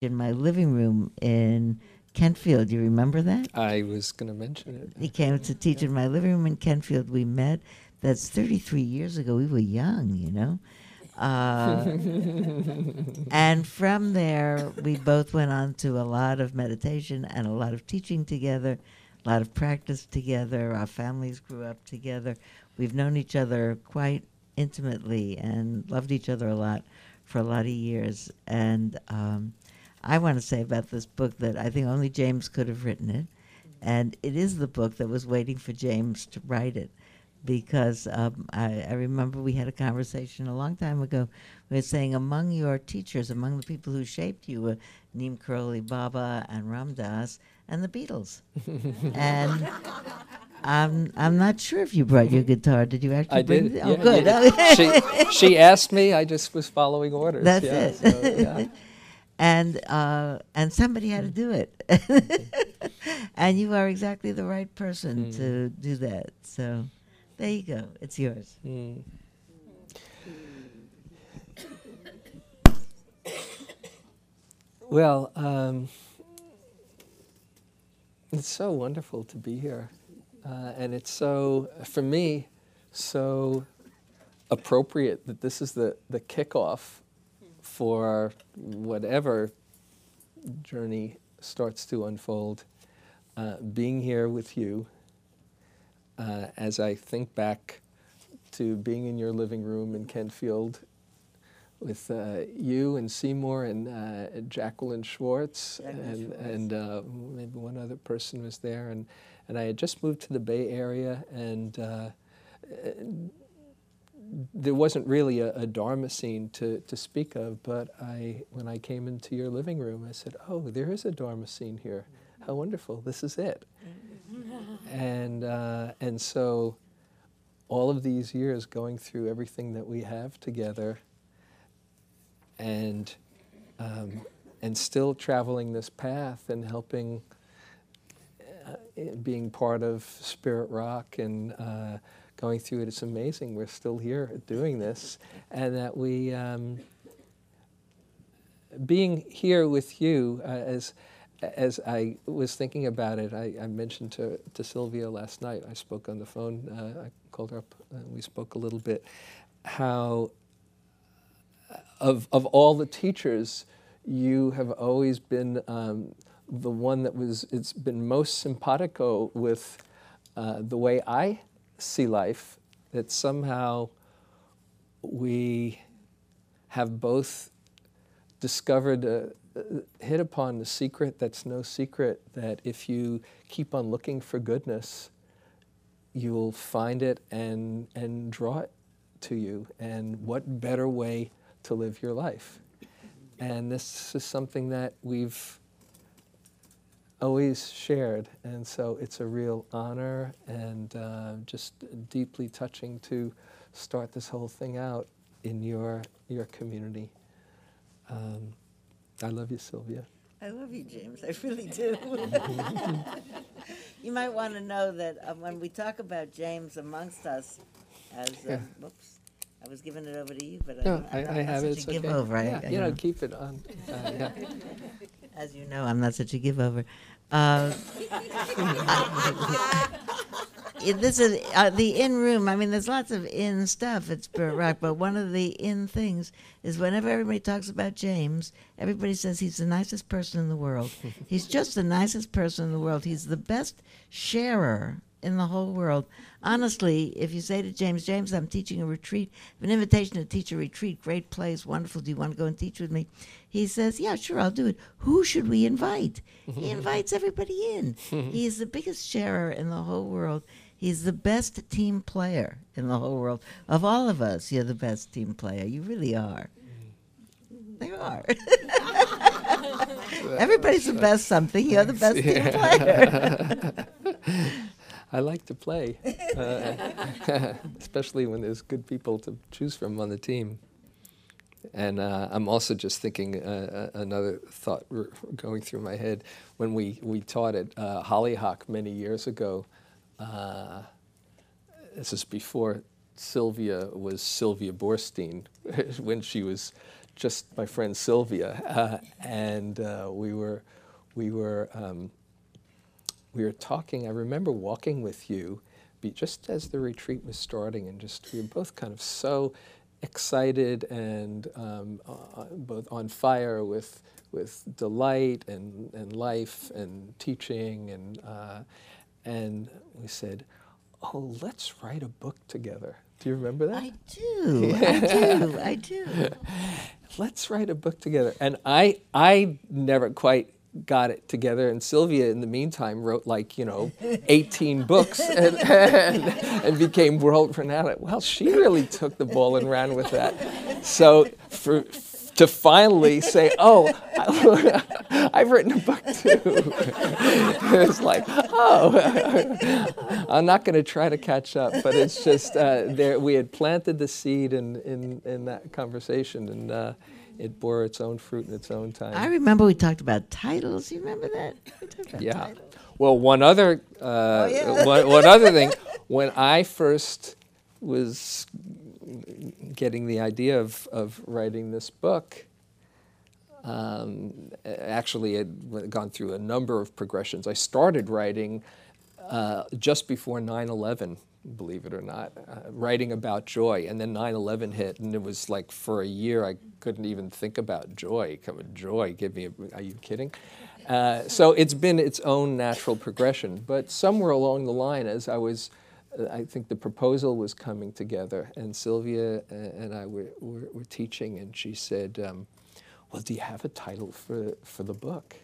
in my living room in Kentfield. You remember that? I was going to mention it. He came to teach in my living room in Kentfield. We met. That's 33 years ago. We were young, you know. Uh, and from there, we both went on to a lot of meditation and a lot of teaching together, a lot of practice together. Our families grew up together. We've known each other quite intimately and loved each other a lot for a lot of years. And um, I want to say about this book that I think only James could have written it. And it is the book that was waiting for James to write it because um, I, I, remember we had a conversation a long time ago. We were saying among your teachers, among the people who shaped you, were Neem Karoli Baba and Ram Dass and the Beatles. and I'm I'm not sure if you brought your guitar. Did you actually? I bring did. It? Oh, yeah, good. Yeah. she, she asked me. I just was following orders. That's yeah, it. So, yeah. and uh, and somebody had to do it. and you are exactly the right person mm. to do that. So. There you go. It's yours. Mm. Well, um, it's so wonderful to be here. Uh, and it's so, for me, so appropriate that this is the, the kickoff for whatever journey starts to unfold. Uh, being here with you uh, as I think back to being in your living room in Kentfield with uh, you and Seymour and uh, Jacqueline Schwartz and, and uh, maybe one other person was there. And, and I had just moved to the Bay Area and uh, there wasn't really a, a, Dharma scene to, to speak of, but I, when I came into your living room, I said, oh, there is a Dharma scene here. How wonderful, this is it. And uh, and so all of these years going through everything that we have together and um, and still traveling this path and helping uh, being part of Spirit Rock and uh, going through it. It's amazing we're still here doing this and that we um, being here with you uh, as as I was thinking about it, I, I, mentioned to, to Sylvia last night, I spoke on the phone, uh, I called her up, and we spoke a little bit, how of, of all the teachers, you have always been um, the one that was, it's been most simpatico with uh, the way I see life, that somehow we have both discovered a, hit upon the secret that's no secret that if you keep on looking for goodness, you'll find it and, and draw it to you. And what better way to live your life? And this is something that we've always shared. And so it's a real honor and uh, just deeply touching to start this whole thing out in your, your community. Um, I love you, Sylvia. I love you, James. I really do. you might want to know that uh, when we talk about James amongst us, as uh, yeah. whoops, I was giving it over to you, but no, I, I, I have it. give okay. over. Yeah, I, you know, know, keep it on. Uh, yeah. As you know, I'm not such a give over. Uh, this is uh, the in room. I mean, there's lots of in stuff at Spirit Rock, but one of the in things is whenever everybody talks about James, everybody says he's the nicest person in the world. he's just the nicest person in the world. He's the best sharer in the whole world. Honestly, if you say to James, James, I'm teaching a retreat, an invitation to teach a retreat, great place, wonderful. Do you want to go and teach with me? He says, Yeah, sure, I'll do it. Who should we invite? he invites everybody in. he is the biggest sharer in the whole world. He's the best team player in the whole world. Of all of us, you're the best team player. You really are. They are. Everybody's the best something. You're the best team player. I like to play, uh, especially when there's good people to choose from on the team. And uh, I'm also just thinking uh, another thought going through my head when we, we taught at uh, Hollyhock many years ago uh, this is before Sylvia was Sylvia Boorstein, when she was just my friend Sylvia, uh, and uh, we were we were um, we were talking. I remember walking with you, be, just as the retreat was starting, and just we were both kind of so excited and um, uh, both on fire with with delight and, and life and teaching and uh, and we said, "Oh, let's write a book together." Do you remember that? I do. I do. I do. let's write a book together. And I I never quite got it together. And Sylvia, in the meantime, wrote like, you know, 18 books and, and, and, became world renowned. Well, she really took the ball and ran with that. So for, to finally say, oh, I've written a book too. it's like, oh, I'm not going to try to catch up, but it's just uh, there. We had planted the seed in, in, in that conversation, and uh, it bore its own fruit in its own time. I remember we talked about titles. You remember that? yeah. Titles. Well, one other uh, oh, yeah. one, one other thing. When I first was getting the idea of, of writing this book, um, actually it had gone through a number of progressions. I started writing uh, just before 9 11 believe it or not, uh, writing about joy. And then 9 11 hit, and it was like for a year I couldn't even think about joy. Come on, joy, give me, a, are you kidding? Uh, so it's been its own natural progression. But somewhere along the line, as I was, uh, I think the proposal was coming together, and Sylvia uh, and I were, were, were teaching, and she said, um, Well, do you have a title for, for the book?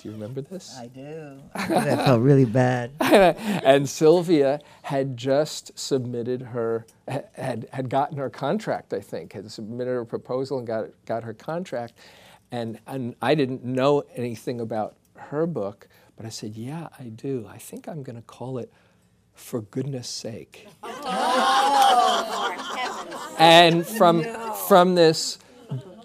Do you remember this? I do. that felt really bad. and Sylvia had just submitted her, had, had gotten her contract, I think, had submitted her proposal and got, got her contract. And, and I didn't know anything about her book, but I said, Yeah, I do. I think I'm going to call it For Goodness Sake. Oh, and from, no. from this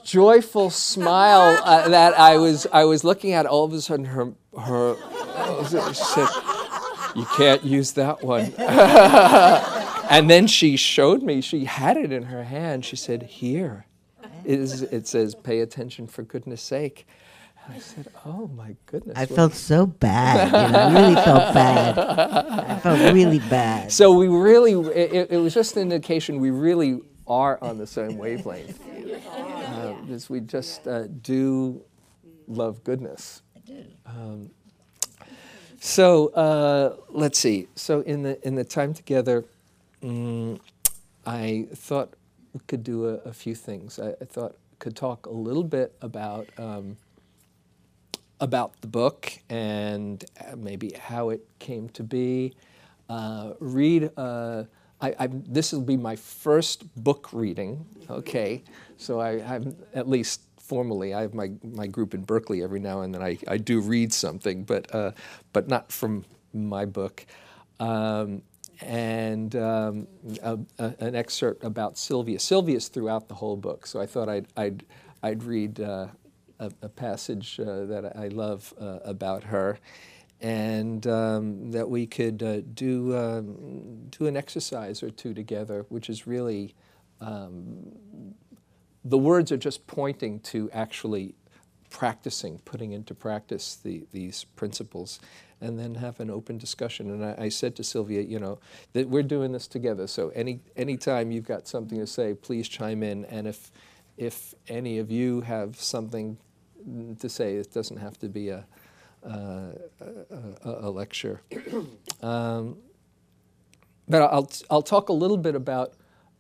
joyful smile uh, that I was I was looking at. All of a sudden, her her she said, "You can't use that one." and then she showed me. She had it in her hand. She said, "Here, it, is, it says, pay attention for goodness sake." I said, "Oh my goodness!" I felt so bad. You know, I really felt bad. I felt really bad. So we really, it, it was just an indication we really are on the same wavelength is we just uh, do love goodness. Um, so uh, let's see. So in the in the time together, um, I thought we could do a, a few things. I, I, thought could talk a little bit about um, about the book and uh, maybe how it came to be. Uh, read. Uh, I, this will be my first book reading, okay? So I have, at least formally, I have my, my group in Berkeley every now and then. I, I do read something, but, uh, but not from my book. Um, and um, a, a, an excerpt about Sylvia. Sylvia's throughout the whole book, so I thought I'd, I'd, I'd read uh, a, a, passage uh, that I love uh, about her and um, that we could uh, do, um, do an exercise or two together, which is really, um, the words are just pointing to actually practicing, putting into practice the, these principles, and then have an open discussion. And I, I, said to Sylvia, you know, that we're doing this together, so any anytime you've got something to say, please chime in, and if, if any of you have something to say, it doesn't have to be a, uh, a, a, lecture. Um, but I'll, I'll talk a little bit about,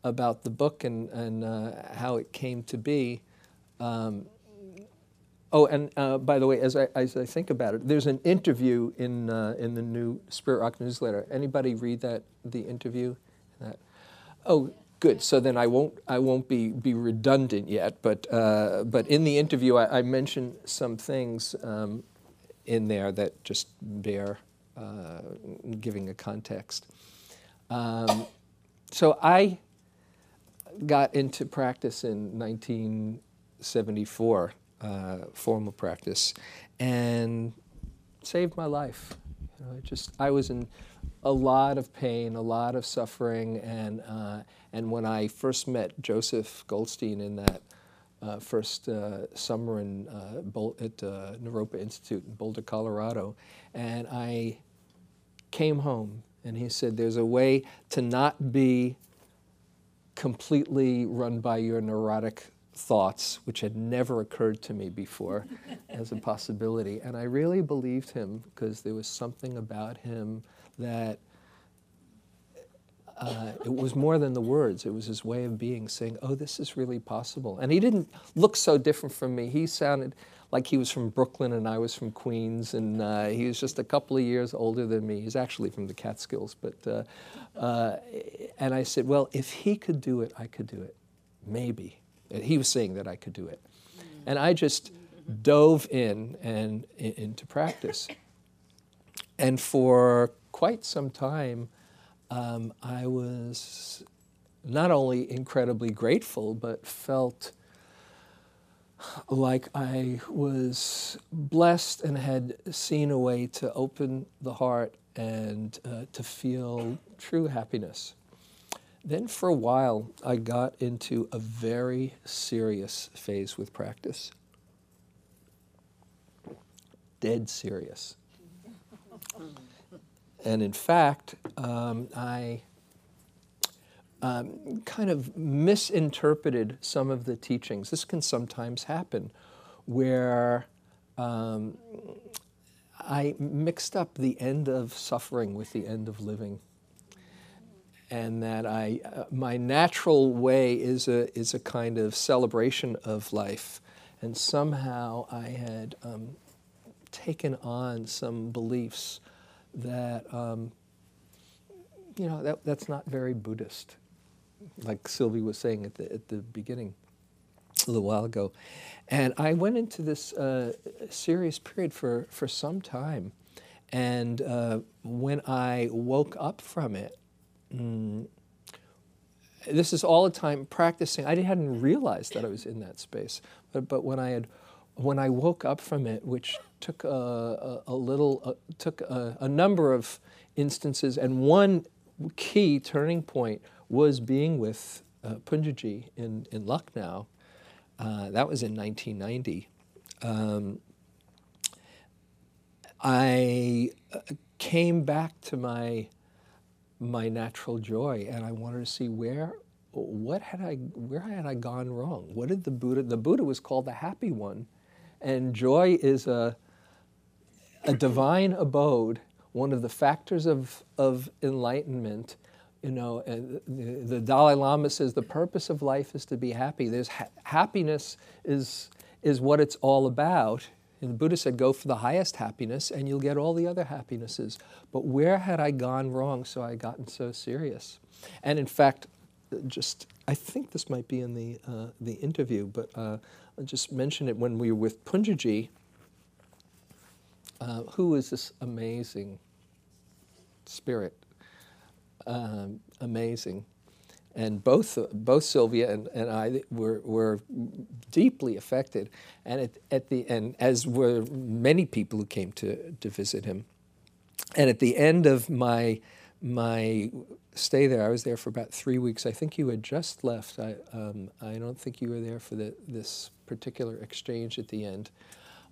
about the book and, and uh, how it came to be. Um, oh, and uh, by the way, as I, as I think about it, there's an interview in, uh, in the new Spirit Rock newsletter. Anybody read that, the interview? That? Oh, good. So then I won't, I won't be, be redundant yet, but, uh, but in the interview I, I mentioned some things um, in there that just bear uh, giving a context. Um, so I got into practice in 1974, uh, formal practice, and saved my life. You know, just I was in a lot of pain, a lot of suffering, and uh, and when I first met Joseph Goldstein in that uh, first uh, summer in, uh, at uh, Naropa Institute in Boulder, Colorado. And I came home and he said, There's a way to not be completely run by your neurotic thoughts, which had never occurred to me before as a possibility. And I really believed him because there was something about him that uh, it was more than the words. It was his way of being, saying, "Oh, this is really possible." And he didn't look so different from me. He sounded like he was from Brooklyn and I was from Queens, and uh, he was just a couple of years older than me. He's actually from the Catskills, but uh, uh and I said, "Well, if he could do it, I could do it, maybe." He was saying that I could do it, and I just dove in and into practice, and for quite some time um, I was not only incredibly grateful, but felt like I was blessed and had seen a way to open the heart and uh, to feel true happiness. Then, for a while, I got into a very serious phase with practice. Dead serious. And in fact, um, I um, kind of misinterpreted some of the teachings. This can sometimes happen where um, I mixed up the end of suffering with the end of living. And that I, uh, my natural way is a, is a kind of celebration of life. And somehow I had um, taken on some beliefs that, um, you know, that, that's not very Buddhist, like Sylvie was saying at the, at the beginning a little while ago. And I went into this uh, serious period for, for some time. And uh, when I woke up from it, mm, this is all the time practicing. I hadn't realized that I was in that space. But, but when I had when I woke up from it, which took a, a, little, uh, took a, a, number of instances, and one key turning point was being with uh, Punjaji in, in Lucknow. Uh, that was in 1990. Um, I uh, came back to my my natural joy, and I wanted to see where what had I where had I gone wrong? What did the Buddha? The Buddha was called the happy one, and joy is a, a divine abode, one of the factors of, of enlightenment. You know, and the, Dalai Lama says the purpose of life is to be happy. There's ha- happiness is, is what it's all about. And the Buddha said, go for the highest happiness and you'll get all the other happinesses. But where had I gone wrong so I gotten so serious? And in fact, just, I think this might be in the, uh, the interview, but uh, I'll just mention it when we were with Punjaji, uh, who is this amazing spirit, um, amazing. And both, both Sylvia and, and I were, were deeply affected, and at, at the and as were many people who came to, to visit him. And at the end of my my stay there. I was there for about three weeks. I think you had just left. I, um, I don't think you were there for the, this particular exchange at the end,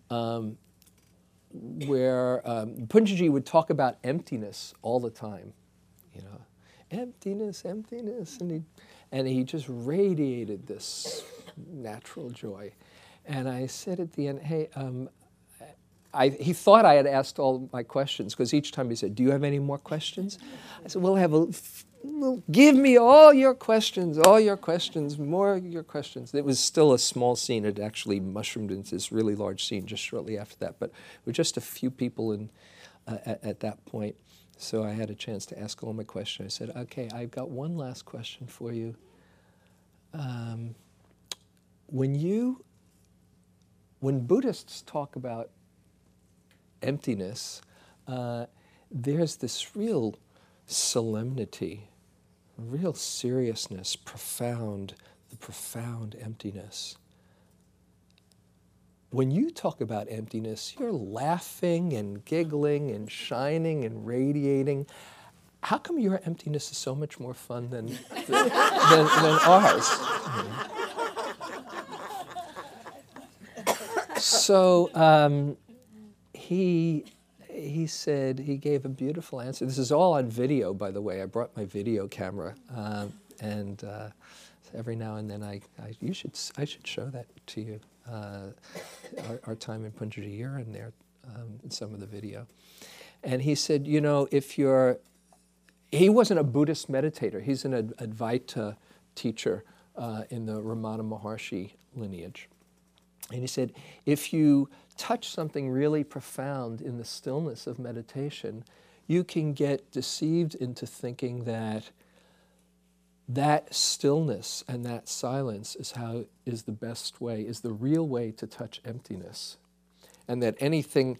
um, where um, Punjaji would talk about emptiness all the time. You know, emptiness, emptiness, and he, and he just radiated this natural joy. And I said at the end, hey, um, I, he thought I had asked all my questions because each time he said, Do you have any more questions? I said, Well, I have a, give me all your questions, all your questions, more of your questions. It was still a small scene. It actually mushroomed into this really large scene just shortly after that. But with just a few people in, uh, at, at that point. So I had a chance to ask all my questions. I said, Okay, I've got one last question for you. Um, when you, when Buddhists talk about emptiness, uh, there's this real solemnity, real seriousness, profound, the profound emptiness. When you talk about emptiness, you're laughing and giggling and shining and radiating. How come your emptiness is so much more fun than, than, than ours? so um, he he said he gave a beautiful answer. This is all on video, by the way. I brought my video camera, um, and uh, every now and then I, I you should I should show that to you. Uh, our, our, time in Punjaji, you're in there um, in some of the video, and he said, you know, if you're he wasn't a Buddhist meditator. He's an Advaita teacher uh, in the Ramana Maharshi lineage. And he said, if you touch something really profound in the stillness of meditation, you can get deceived into thinking that that stillness and that silence is how is the best way, is the real way to touch emptiness. And that anything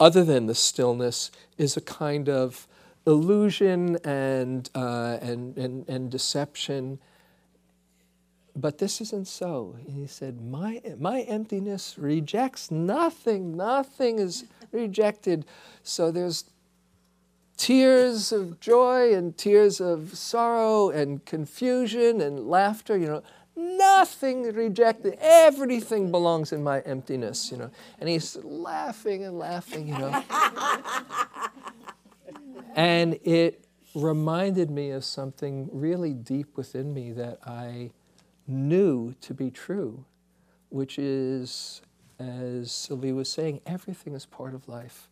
other than the stillness is a kind of illusion and, uh, and, and, and deception but this isn't so. He said, my, my emptiness rejects nothing. Nothing is rejected. So there's tears of joy and tears of sorrow and confusion and laughter, you know. Nothing rejected. Everything belongs in my emptiness, you know. And he's laughing and laughing, you know. and it reminded me of something really deep within me that I knew to be true, which is, as Sylvia was saying, everything is part of life.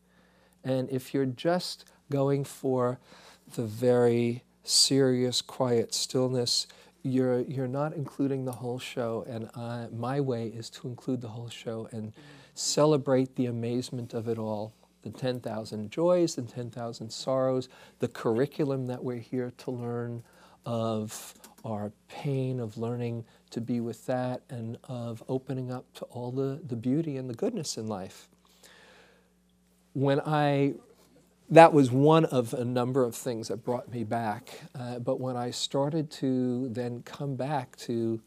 And if you're just going for the very serious, quiet stillness, you're, you're not including the whole show. And I, my way is to include the whole show and celebrate the amazement of it all the 10,000 joys, the 10,000 sorrows, the curriculum that we're here to learn of our pain, of learning to be with that, and of opening up to all the, the beauty and the goodness in life. When I, that was one of a number of things that brought me back. Uh, but when I started to then come back to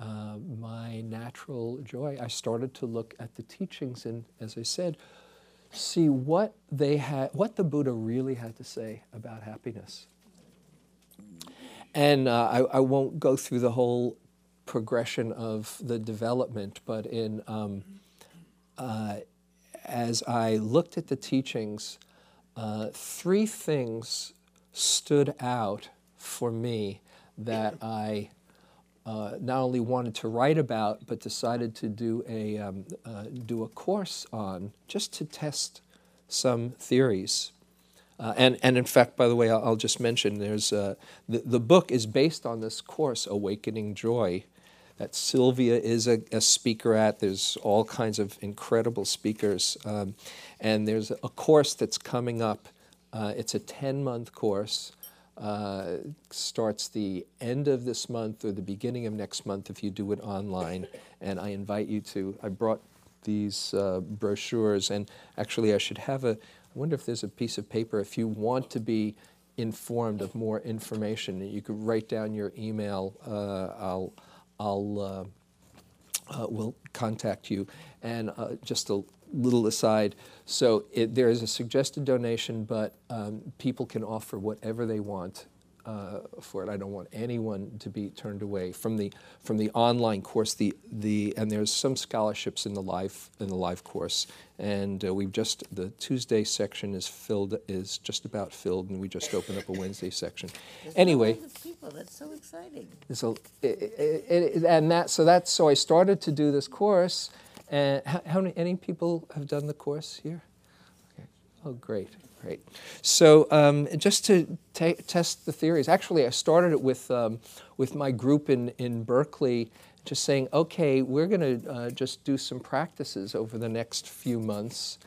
uh, my natural joy, I started to look at the teachings and, as I said, see what they had, what the Buddha really had to say about happiness. And uh, I, I, won't go through the whole progression of the development, but in um, uh, as I looked at the teachings, uh, three things stood out for me that I uh, not only wanted to write about, but decided to do a um, uh, do a course on, just to test some theories. Uh, and, and in fact, by the way, I'll, I'll just mention there's uh, the, the book is based on this course, Awakening Joy, that Sylvia is a, a speaker at. There's all kinds of incredible speakers. Um, and there's a course that's coming up. Uh, it's a 10 month course. Uh, starts the end of this month or the beginning of next month if you do it online. And I invite you to. I brought these uh, brochures, and actually, I should have a wonder if there's a piece of paper if you want to be informed of more information. You could write down your email. Uh, I'll, I'll, uh, uh, will contact you. And uh, just a little aside. So it, there is a suggested donation, but um, people can offer whatever they want uh, for it. I don't want anyone to be turned away from the from the online course. The the and there's some scholarships in the live in the live course, and uh, we've just the Tuesday section is filled is just about filled, and we just opened up a Wednesday section. There's anyway, people that's so exciting. So and that so that's so I started to do this course, and how, how many any people have done the course here? Okay. Oh, great. Great. So um, just to test the theories, actually, I started it with um, with my group in in Berkeley, just saying, okay, we're going to uh, just do some practices over the next few months.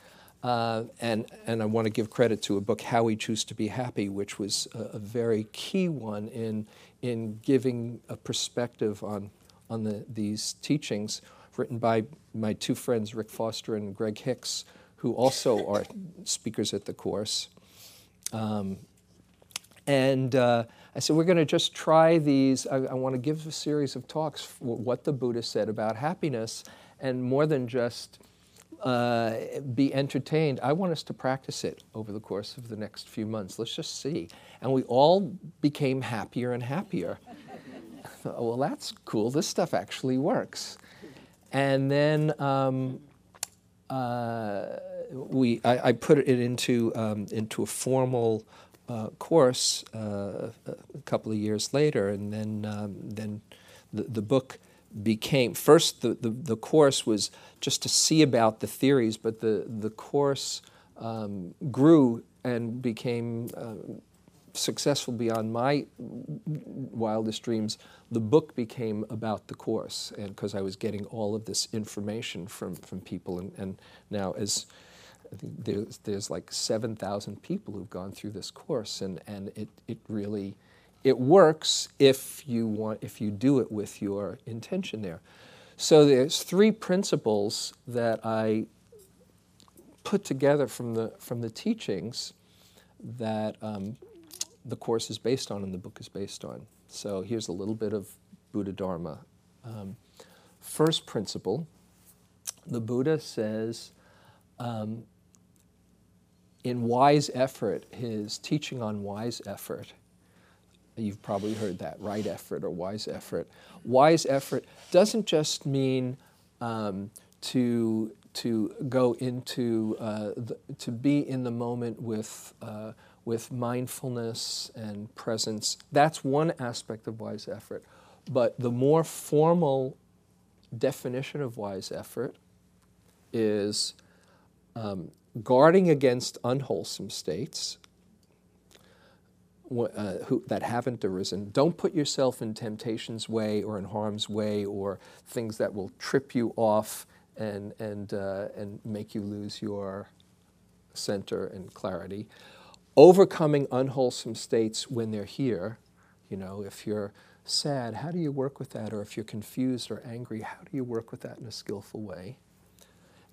Uh, and, and I want to give credit to a book, How We Choose to Be Happy, which was a, a, very key one in, in giving a perspective on, on the, these teachings, written by my two friends, Rick Foster and Greg Hicks, who also are speakers at the course. Um, and uh, I said, we're going to just try these. I, I want to give a series of talks what the Buddha said about happiness, and more than just uh, be entertained, I want us to practice it over the course of the next few months. Let's just see. And we all became happier and happier. well, that's cool. This stuff actually works. And then um, uh, we I, I, put it into um, into a formal uh, course uh, a couple of years later, and then um, then the, the book became first the, the, the, course was just to see about the theories, but the the course um, grew and became uh, successful beyond my wildest dreams, the book became about the course, and because I was getting all of this information from from people, and, and now as there's, there's like 7,000 people who've gone through this course, and, and it, it really it works if you want if you do it with your intention there. So there's three principles that I put together from the from the teachings that um, the course is based on and the book is based on. So here's a little bit of Buddha Dharma. Um, first principle the Buddha says, um, in wise effort, his teaching on wise effort, you've probably heard that, right effort or wise effort. Wise effort doesn't just mean um, to, to go into, uh, the, to be in the moment with uh, with mindfulness and presence. That's one aspect of wise effort. But the more formal definition of wise effort is um, guarding against unwholesome states uh, who, that haven't arisen. Don't put yourself in temptation's way or in harm's way or things that will trip you off and, and, uh, and make you lose your center and clarity overcoming unwholesome states when they're here. You know, if you're sad, how do you work with that? Or if you're confused or angry, how do you work with that in a skillful way?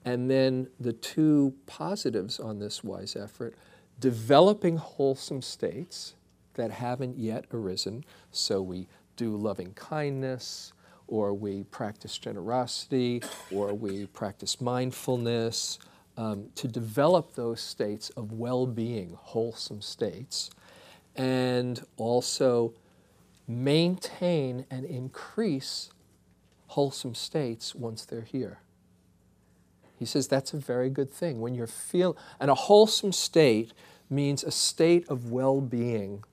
And then the two positives on this wise effort developing wholesome states that haven't yet arisen. So we do loving kindness, or we practice generosity, or we practice mindfulness, um, to develop those states of well being, wholesome states, and also maintain and increase wholesome states once they're here. He says that's a very good thing. When you're feel and a wholesome state means a state of well-being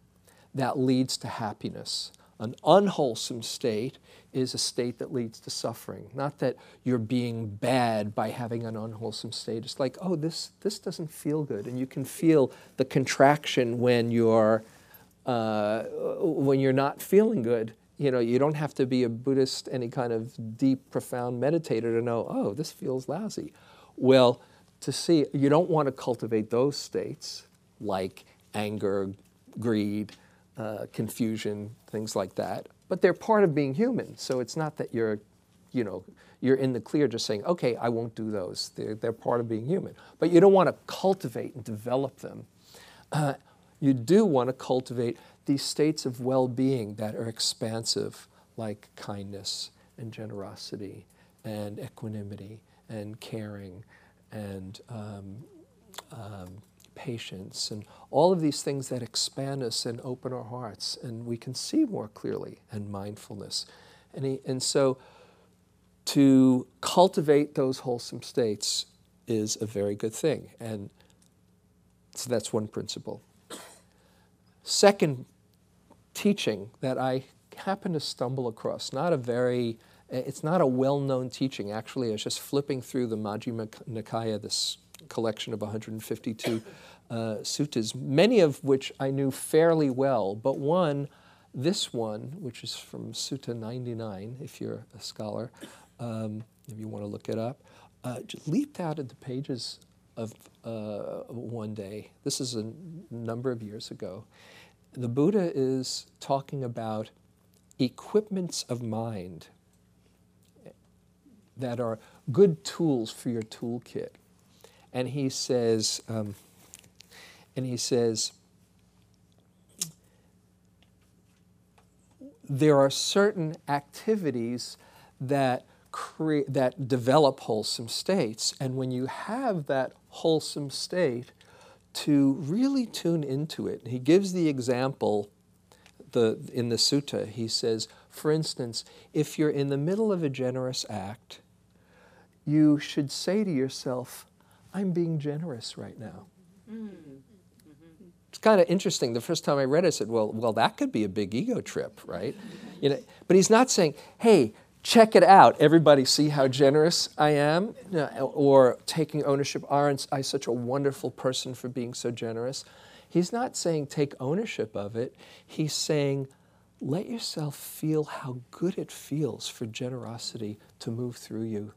that leads to happiness. An unwholesome state is a state that leads to suffering. Not that you're being bad by having an unwholesome state. It's like, oh, this, this doesn't feel good. And you can feel the contraction when you're, uh, when you're not feeling good. You know, you don't have to be a Buddhist, any kind of deep, profound meditator to know, oh, this feels lousy. Well, to see, you don't want to cultivate those states like anger, greed, uh, confusion, things like that but they're part of being human. So it's not that you're, you know, you're in the clear just saying, okay, I won't do those. They're, they're part of being human. But you don't want to cultivate and develop them. Uh, you do want to cultivate these states of well being that are expansive, like kindness and generosity and equanimity and caring and um, um, patience, and all of these things that expand us and open our hearts, and we can see more clearly, and mindfulness. And, he, and so to cultivate those wholesome states is a very good thing. And so that's one principle. Second teaching that I happen to stumble across, not a very it's not a well-known teaching. Actually, I was just flipping through the Majjhima Nikaya, this collection of 152 uh, suttas, many of which I knew fairly well, but one, this one, which is from Sutta 99, if you're a scholar, um, if you want to look it up, uh, leaped out of the pages of uh, one day. This is a number of years ago. The Buddha is talking about equipments of mind that are good tools for your toolkit. And he says, um, and he says, there are certain activities that create that develop wholesome states, and when you have that wholesome state, to really tune into it. He gives the example the, in the sutta. He says, for instance, if you're in the middle of a generous act you should say to yourself, I'm being generous right now. Mm-hmm. It's kind of interesting. The first time I read it, I said, well, well, that could be a big ego trip, right? You know, but he's not saying, hey, check it out. Everybody see how generous I am? Or taking ownership, aren't I such a wonderful person for being so generous? He's not saying take ownership of it. He's saying, let yourself feel how good it feels for generosity to move through you.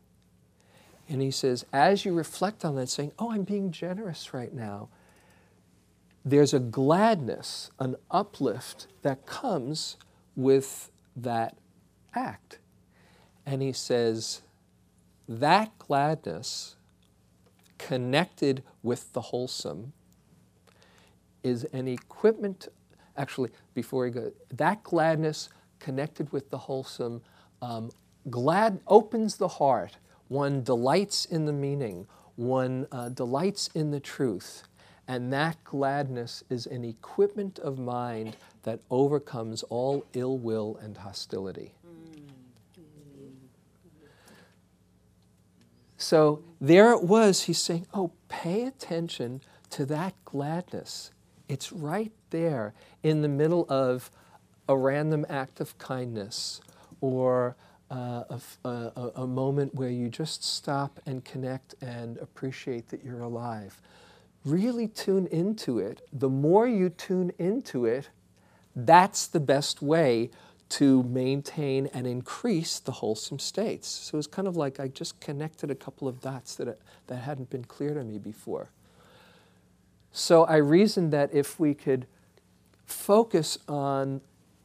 And he says, as you reflect on that, saying, Oh, I'm being generous right now, there's a gladness, an uplift that comes with that act. And he says, that gladness connected with the wholesome is an equipment actually, before we go, that gladness connected with the wholesome, um, glad opens the heart. One delights in the meaning, one uh, delights in the truth. And that gladness is an equipment of mind that overcomes all ill will and hostility. So there it was, he's saying, Oh, pay attention to that gladness. It's right there in the middle of a random act of kindness or uh, a, a, a, moment where you just stop and connect and appreciate that you're alive. Really tune into it. The more you tune into it, that's the best way to maintain and increase the wholesome states. So it's kind of like I just connected a couple of dots that, that hadn't been clear to me before. So I reasoned that if we could focus on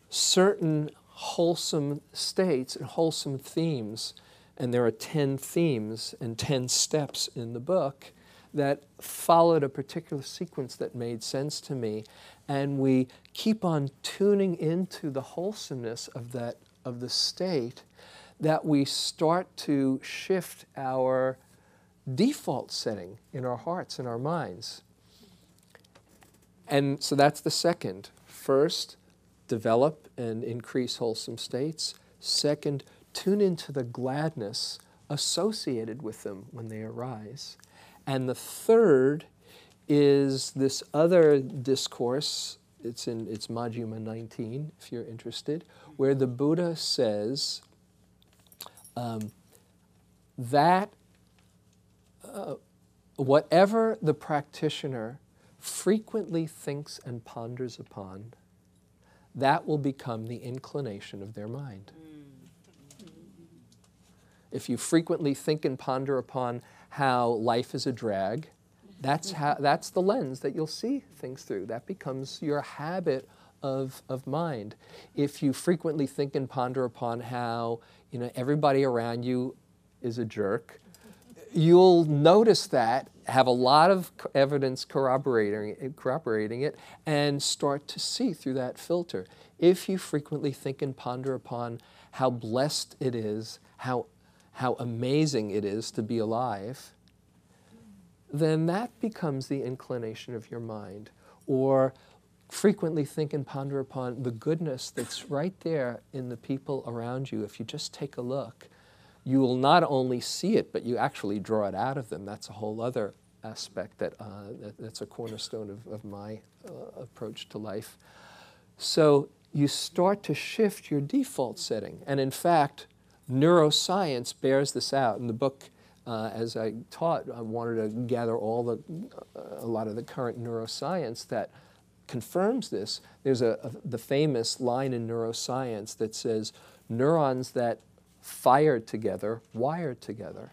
certain wholesome states and wholesome themes, and there are 10 themes and 10 steps in the book that followed a particular sequence that made sense to me, and we keep on tuning into the wholesomeness of that of the state, that we start to shift our default setting in our hearts and our minds. And so that's the second. First, develop and increase wholesome states. Second, tune into the gladness associated with them when they arise. And the third is this other discourse. It's in it's Majjhima 19, if you're interested, where the Buddha says um, that uh, whatever the practitioner frequently thinks and ponders upon, that will become the inclination of their mind. If you frequently think and ponder upon how life is a drag, that's, mm-hmm. how, that's the lens that you'll see things through. That becomes your habit of, of mind. If you frequently think and ponder upon how you know, everybody around you is a jerk, you'll notice that, have a lot of evidence corroborating, corroborating it, and start to see through that filter. If you frequently think and ponder upon how blessed it is, how, how amazing it is to be alive, then that becomes the inclination of your mind. Or frequently think and ponder upon the goodness that's right there in the people around you if you just take a look you will not only see it, but you actually draw it out of them. That's a whole other aspect that, uh, that that's a cornerstone of, of my uh, approach to life. So you start to shift your default setting. And in fact, neuroscience bears this out. In the book, uh, as I taught, I wanted to gather all the, a lot of the current neuroscience that confirms this. There's a, a, the famous line in neuroscience that says neurons that fire together, wire together.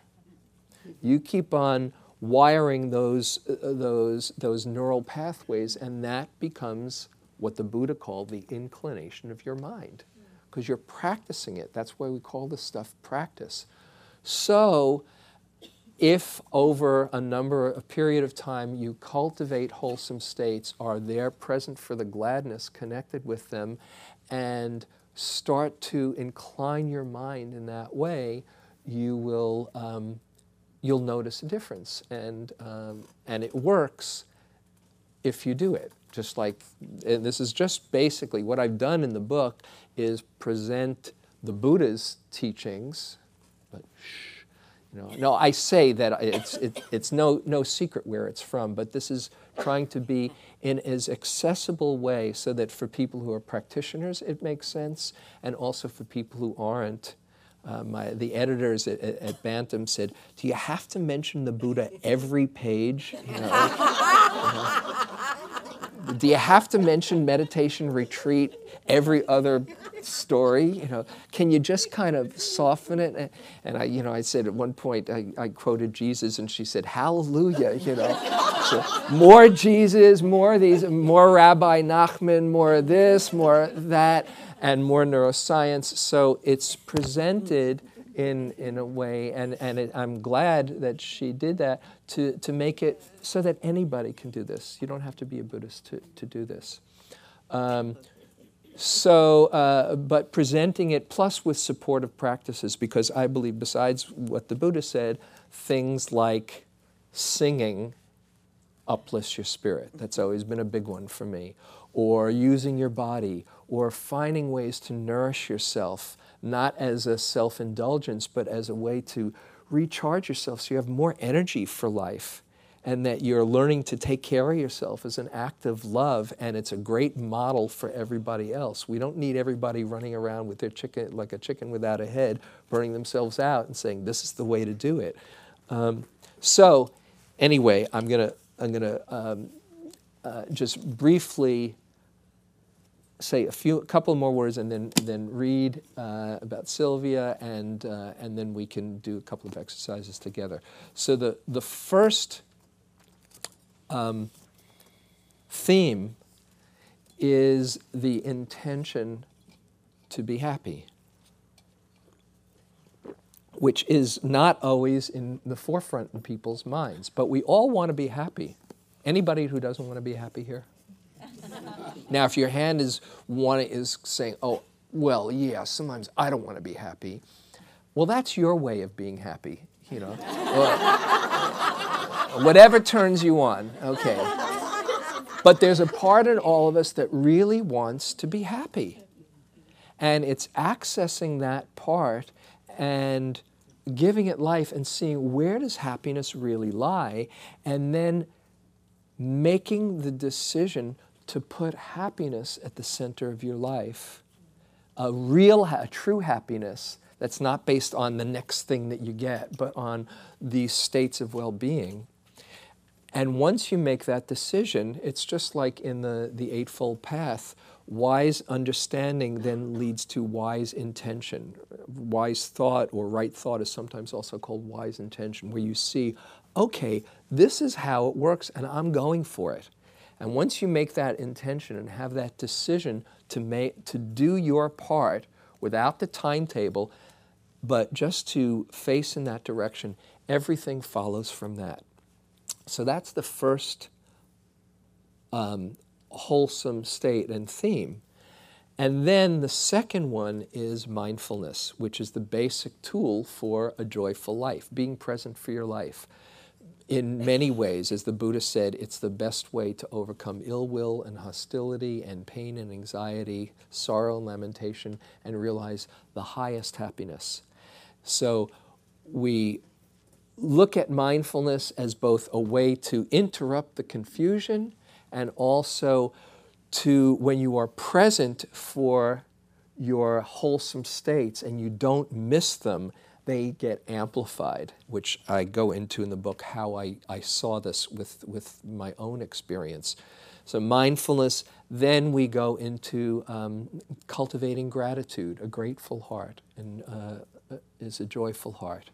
You keep on wiring those, uh, those, those neural pathways, and that becomes what the Buddha called the inclination of your mind, because you're practicing it. That's why we call this stuff practice. So, if over a number, a period of time, you cultivate wholesome states, are there present for the gladness connected with them, and start to incline your mind in that way, you will um, you'll notice a difference, and um, and it works if you do it. Just like and this is just basically what I've done in the book is present the Buddha's teachings, but shh, You know, no, I say that it's, it, it's no, no secret where it's from, but this is trying to be in as accessible way so that for people who are practitioners it makes sense, and also for people who aren't. Uh, my, the editors at, at, Bantam said, "Do you have to mention the Buddha every page? You know? you know? Do you have to mention meditation retreat every other story? You know, can you just kind of soften it? And I, you know, I said at one point I, I quoted Jesus, and she said, "Hallelujah!" You know, so more Jesus, more these, more Rabbi Nachman, more of this, more that, and more neuroscience. So it's presented in, in a way, and, and it, I'm glad that she did that to, to make it so that anybody can do this. You don't have to be a Buddhist to, to do this. Um, so, uh, but presenting it plus with supportive practices, because I believe, besides what the Buddha said, things like singing uplifts your spirit. That's always been a big one for me. Or using your body, or finding ways to nourish yourself not as a self indulgence, but as a way to recharge yourself so you have more energy for life and that you're learning to take care of yourself as an act of love and it's a great model for everybody else. We don't need everybody running around with their chicken like a chicken without a head burning themselves out and saying this is the way to do it. Um, so anyway i'm to i'm to um, uh, just briefly say a few, a couple more words, and then then read uh, about Sylvia, and uh, and then we can do a couple of exercises together. So the the first um, theme is the intention to be happy, which is not always in the forefront in people's minds, but we all want to be happy. Anybody who doesn't want to be happy here? now, if your hand is one is saying, "Oh, well, yeah, sometimes I don't want to be happy," well, that's your way of being happy, you know. whatever turns you on, okay. But there's a part in all of us that really wants to be happy, and it's accessing that part and giving it life and seeing where does happiness really lie, and then making the decision to put happiness at the center of your life, a real, a true happiness that's not based on the next thing that you get, but on these states of well being. And once you make that decision, it's just like in the, the Eightfold Path wise understanding then leads to wise intention. Wise thought or right thought is sometimes also called wise intention, where you see, okay, this is how it works, and I'm going for it. And once you make that intention and have that decision to, make, to do your part without the timetable, but just to face in that direction, everything follows from that. So that's the first um, wholesome state and theme. And then the second one is mindfulness, which is the basic tool for a joyful life, being present for your life in many ways, as the Buddha said, it's the best way to overcome ill will and hostility and pain and anxiety, sorrow and lamentation, and realize the highest happiness. So we look at mindfulness as both a way to interrupt the confusion and also to, when you are present for your wholesome states and you don't miss them, they get amplified, which I go into in the book how I, I saw this with, with my own experience. So, mindfulness, then we go into um, cultivating gratitude, a grateful heart, and uh, is a joyful heart.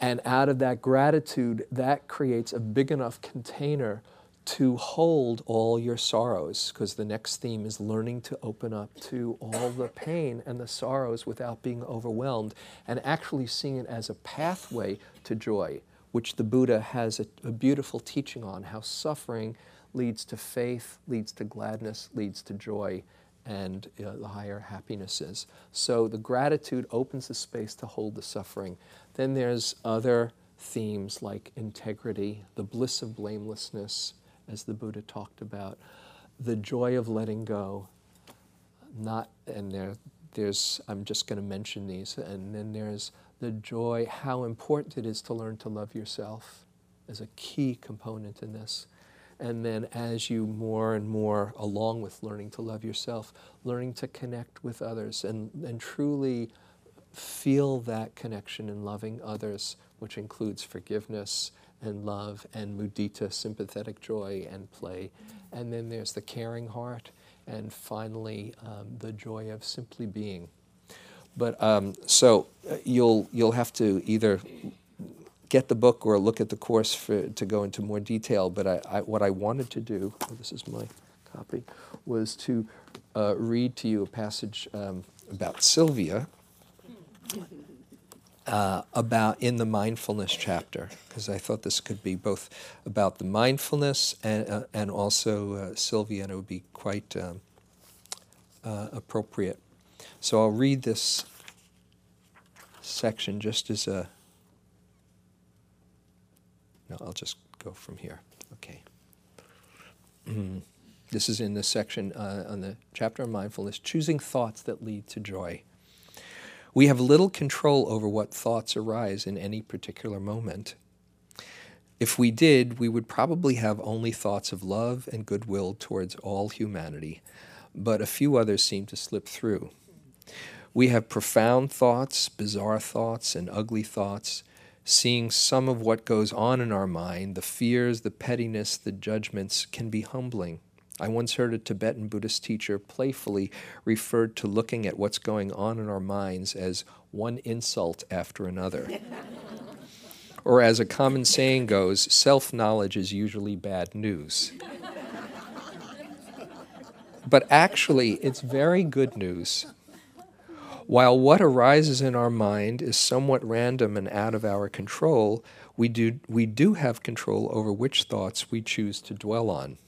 And out of that gratitude, that creates a big enough container to hold all your sorrows, because the next theme is learning to open up to all the pain and the sorrows without being overwhelmed, and actually seeing it as a pathway to joy, which the Buddha has a, a beautiful teaching on how suffering leads to faith, leads to gladness, leads to joy, and uh, the higher happinesses. So the gratitude opens the space to hold the suffering. Then there's other themes like integrity, the bliss of blamelessness, as the Buddha talked about, the joy of letting go. Not, and there, there's, I'm just going to mention these, and then there's the joy, how important it is to learn to love yourself as a key component in this. And then, as you more and more, along with learning to love yourself, learning to connect with others and, and truly feel that connection in loving others, which includes forgiveness and love and mudita, sympathetic joy and play. And then there's the caring heart, and finally, um, the joy of simply being. But um, so uh, you'll you'll have to either get the book or look at the course for, to go into more detail. But I, I, what I wanted to do, oh, this is my copy, was to uh, read to you a passage um, about Sylvia. Uh, about in the mindfulness chapter, because I thought this could be both about the mindfulness and, uh, and also uh, Sylvia, and it would be quite um, uh, appropriate. So I'll read this section just as a no, I'll just go from here. Okay. this is in the section uh, on the chapter on mindfulness choosing thoughts that lead to joy. We have little control over what thoughts arise in any particular moment. If we did, we would probably have only thoughts of love and goodwill towards all humanity, but a few others seem to slip through. We have profound thoughts, bizarre thoughts, and ugly thoughts seeing some of what goes on in our mind, the fears, the pettiness, the judgments, can be humbling. I once heard a Tibetan Buddhist teacher playfully referred to looking at what's going on in our minds as one insult after another. or, as a common saying goes, self knowledge is usually bad news. but actually, it's very good news while what arises in our mind is somewhat random and out of our control, we do, we do have control over which thoughts we choose to dwell on.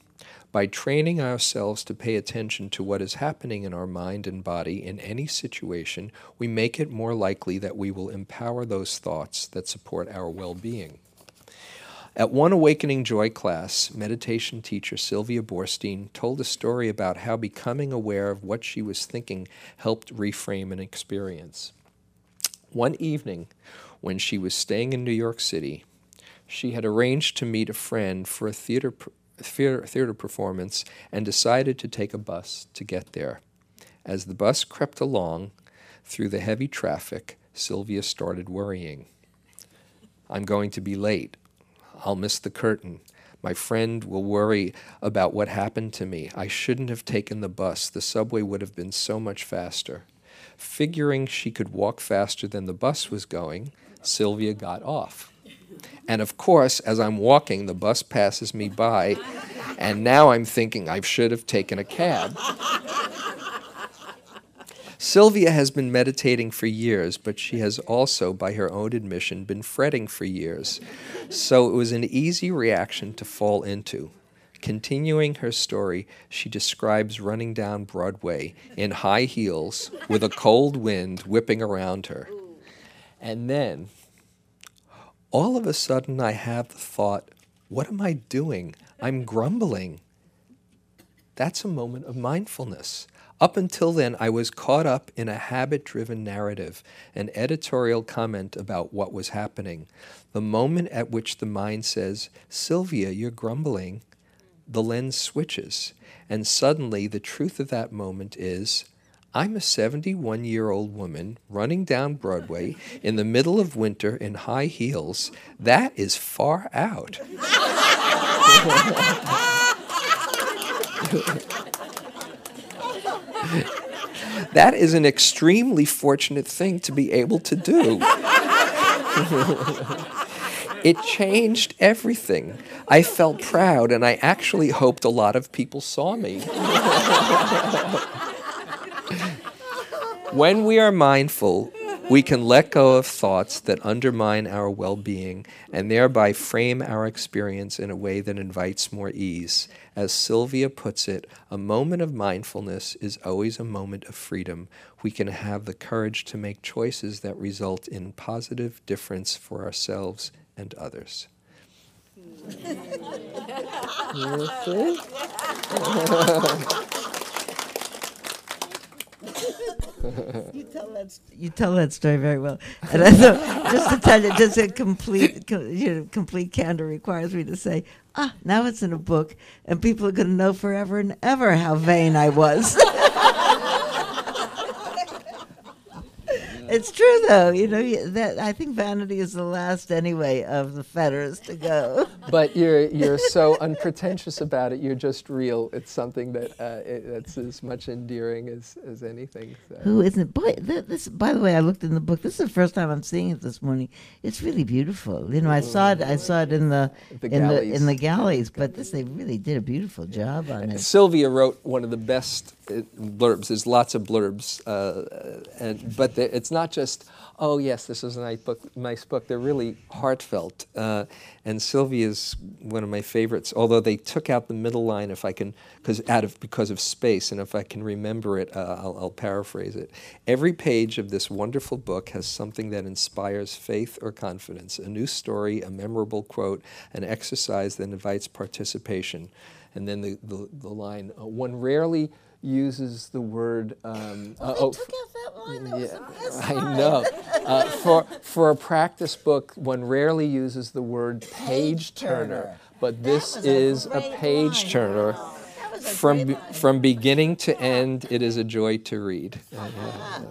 By training ourselves to pay attention to what is happening in our mind and body in any situation, we make it more likely that we will empower those thoughts that support our well being. At one Awakening Joy class, meditation teacher Sylvia Boorstein told a story about how becoming aware of what she was thinking helped reframe an experience. One evening, when she was staying in New York City, she had arranged to meet a friend for a theater, theater, theater performance and decided to take a bus to get there. As the bus crept along through the heavy traffic, Sylvia started worrying. I'm going to be late. I'll miss the curtain. My friend will worry about what happened to me. I shouldn't have taken the bus. The subway would have been so much faster. Figuring she could walk faster than the bus was going, Sylvia got off. And of course, as I'm walking, the bus passes me by, and now I'm thinking I should have taken a cab. Sylvia has been meditating for years, but she has also, by her own admission, been fretting for years. So it was an easy reaction to fall into. Continuing her story, she describes running down Broadway in high heels with a cold wind whipping around her. And then, all of a sudden, I have the thought, what am I doing? I'm grumbling. That's a moment of mindfulness. Up until then, I was caught up in a habit driven narrative, an editorial comment about what was happening. The moment at which the mind says, Sylvia, you're grumbling, the lens switches. And suddenly, the truth of that moment is, I'm a 71 year old woman running down Broadway in the middle of winter in high heels. That is far out. that is an extremely fortunate thing to be able to do. it changed everything. I felt proud, and I actually hoped a lot of people saw me. when we are mindful, we can let go of thoughts that undermine our well being and thereby frame our experience in a way that invites more ease. As Sylvia puts it, a moment of mindfulness is always a moment of freedom. We can have the courage to make choices that result in positive difference for ourselves and others. you tell that you tell that story very well. And I thought, just to tell you, just a complete you know, complete candor requires me to say, ah, now it's in a book, and people are going to know forever and ever how vain I was. It's true, though. You know that I think vanity is the last, anyway, of the fetters to go. but you're you're so unpretentious about it. You're just real. It's something that uh, it, that's as much endearing as, as anything. So. Who isn't? Boy, this. By the way, I looked in the book. This is the first time I'm seeing it this morning. It's really beautiful. You know, I saw it. I saw it in the, the in galleys. the in the galleys. But this, they really did a beautiful job on it. Sylvia wrote one of the best uh, blurbs. There's lots of blurbs, uh, and but it's not just oh yes, this is a nice book. Nice book. They're really heartfelt. Uh, and Sylvia's one of my favorites. Although they took out the middle line, if I can, because out of because of space, and if I can remember it, uh, I'll, I'll paraphrase it. Every page of this wonderful book has something that inspires faith or confidence. A new story, a memorable quote, an exercise that invites participation. And then the, the, the line, uh, one rarely uses the word. Um, well, uh, oh, took out that line. That yeah, I know. Uh, for for a practice book, one rarely uses the word page turner, but this is a, a page turner. From from beginning to end, it is a joy to read. Uh,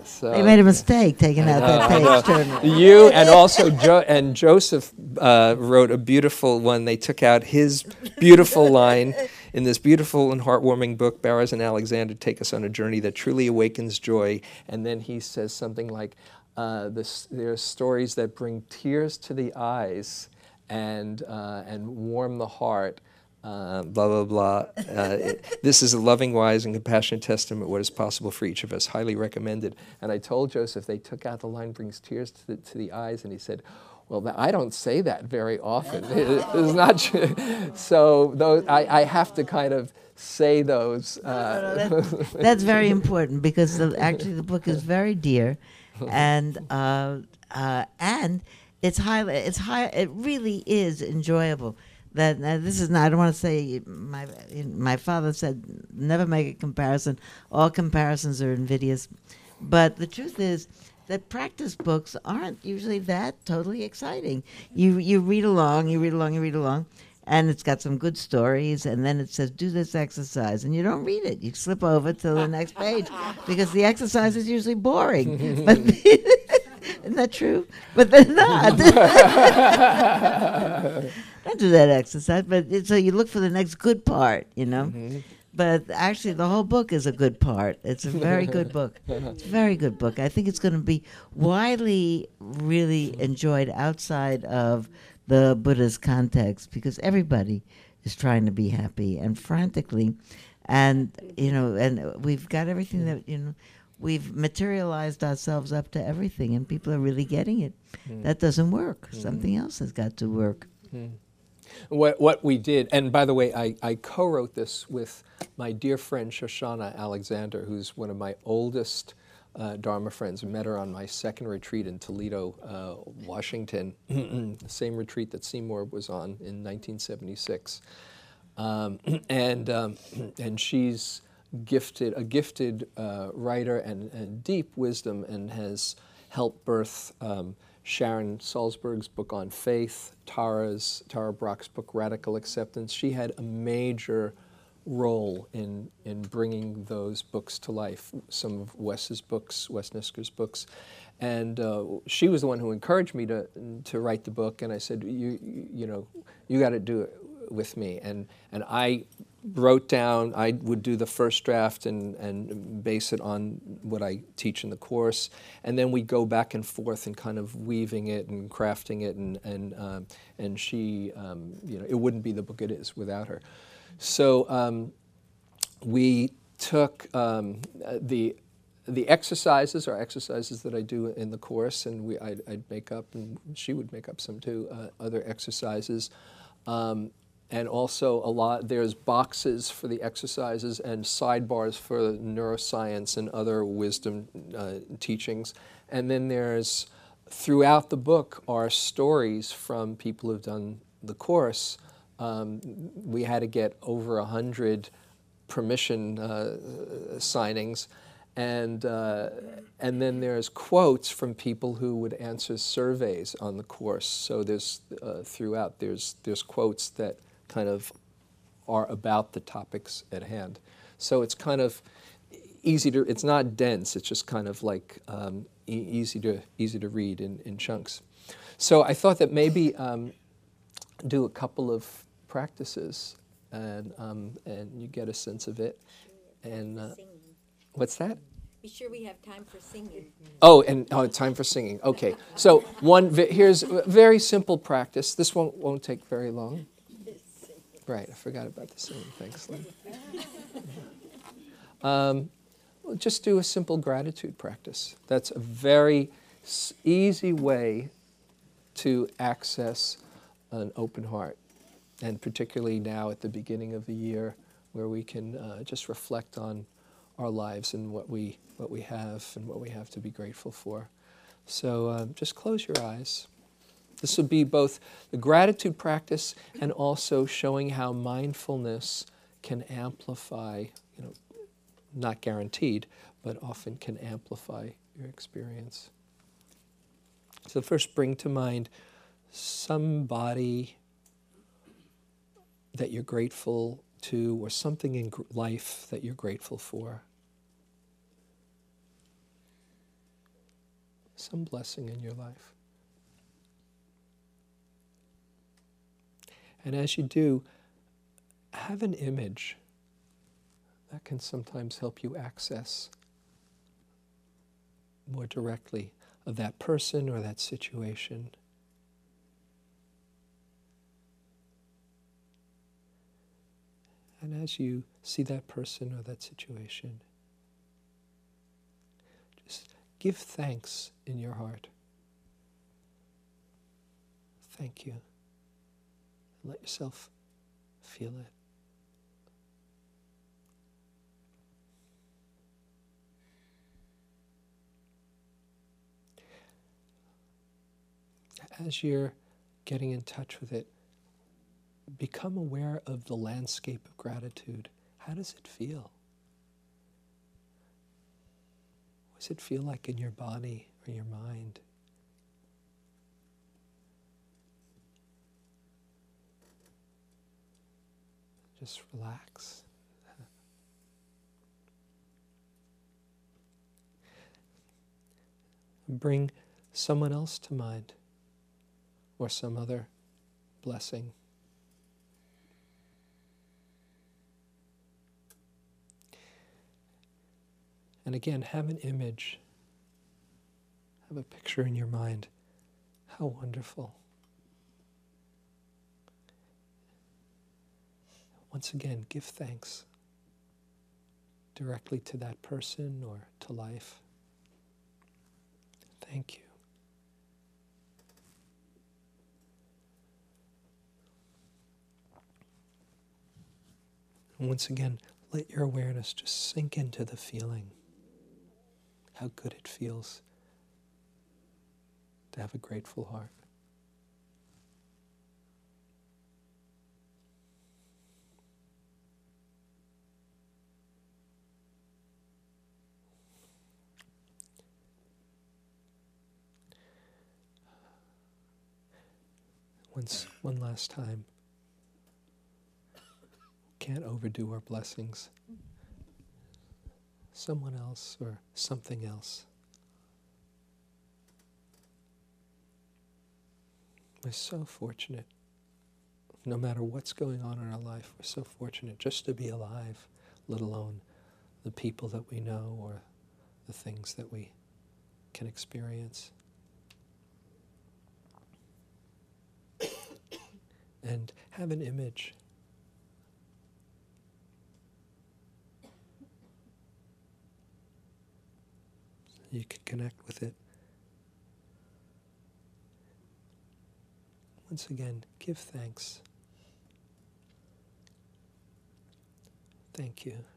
so, they made a mistake taking out that page turner. You and also jo- and Joseph uh, wrote a beautiful one. They took out his beautiful line in this beautiful and heartwarming book, Baraz and Alexander take us on a journey that truly awakens joy. And then he says something like, uh, this, there are stories that bring tears to the eyes and, uh, and warm the heart. Uh, blah blah blah. Uh, it, this is a loving, wise, and compassionate testament. What is possible for each of us? Highly recommended. And I told Joseph they took out the line brings tears to the, to the eyes, and he said, well, I don't say that very often. it's not true. So those, I, I, have to kind of say those. Uh, no, no, that's, that's, very important because the, actually the book is very dear, and uh, uh, and it's highly it's high. It really is enjoyable. That this is not. I don't want to say my my father said never make a comparison. All comparisons are invidious, but the truth is that practice books aren't usually that totally exciting. You you read along, you read along, you read along, and it's got some good stories, and then it says do this exercise, and you don't read it. You slip over to the next page because the exercise is usually boring. but isn't that true? But they're not. don't do that exercise. But so you look for the next good part, you know. Mm-hmm but actually the whole book is a good part. It's a very good book. It's a very good book. I think it's going to be widely really enjoyed outside of the Buddha's context because everybody is trying to be happy and frantically and you know and we've got everything that you know we've materialized ourselves up to everything and people are really getting it. Mm. That doesn't work. Mm. Something else has got to work. Mm. What, what we did, and by the way, I, I co wrote this with my dear friend Shoshana Alexander, who's one of my oldest uh, Dharma friends. I met her on my second retreat in Toledo, uh, Washington, the same retreat that Seymour was on in 1976. Um, and, um, and she's gifted, a gifted uh, writer and, and, deep wisdom and has helped birth um, Sharon Salzberg's book on faith, Tara's, Tara Brach's book Radical Acceptance. She had a major role in, in bringing those books to life, some of Wes's books, Wes Nisker's books. And uh, she was the one who encouraged me to, to write the book, and I said, you, you know, you got to do it with me. And, and I wrote down, I would do the first draft and, and base it on what I teach in the course. And then we'd go back and forth and kind of weaving it and crafting it. And, and, um, and she, um, you know, it wouldn't be the book it is without her. So um, we took um, the the exercises are exercises that I do in the course, and we, I'd, I'd make up, and she would make up some too, uh, other exercises. Um, and also a lot there's boxes for the exercises and sidebars for neuroscience and other wisdom uh, teachings. And then there's throughout the book are stories from people who've done the course. Um, we had to get over a hundred permission uh, signings. And uh, and then there's quotes from people who would answer surveys on the course. So there's uh, throughout there's there's quotes that kind of are about the topics at hand. So it's kind of easy to. It's not dense. It's just kind of like um, e- easy to easy to read in, in chunks. So I thought that maybe um, do a couple of practices and um, and you get a sense of it. And uh, what's that? Be sure we have time for singing. Oh, and oh, time for singing. Okay, so one here's a very simple practice. This won't won't take very long. Right, I forgot about the singing. Thanks, Lynn. Um, well, just do a simple gratitude practice. That's a very easy way to access an open heart, and particularly now at the beginning of the year, where we can uh, just reflect on our lives and what we what we have and what we have to be grateful for. So um, just close your eyes. This would be both the gratitude practice and also showing how mindfulness can amplify, you know, not guaranteed, but often can amplify your experience. So first bring to mind somebody that you're grateful to or something in gr- life that you're grateful for. Some blessing in your life. And as you do, have an image that can sometimes help you access more directly of that person or that situation. And as you see that person or that situation, just give thanks in your heart. Thank you. Let yourself feel it. As you're getting in touch with it, become aware of the landscape of gratitude. How does it feel? What does it feel like in your body or your mind? Just relax. Bring someone else to mind or some other blessing. And again, have an image, have a picture in your mind. How wonderful. Once again, give thanks directly to that person or to life. Thank you. And once again, let your awareness just sink into the feeling. How good it feels to have a grateful heart. Once, one last time. Can't overdo our blessings. Someone else or something else. We're so fortunate. No matter what's going on in our life, we're so fortunate just to be alive, let alone the people that we know or the things that we can experience. And have an image. You can connect with it. Once again, give thanks. Thank you.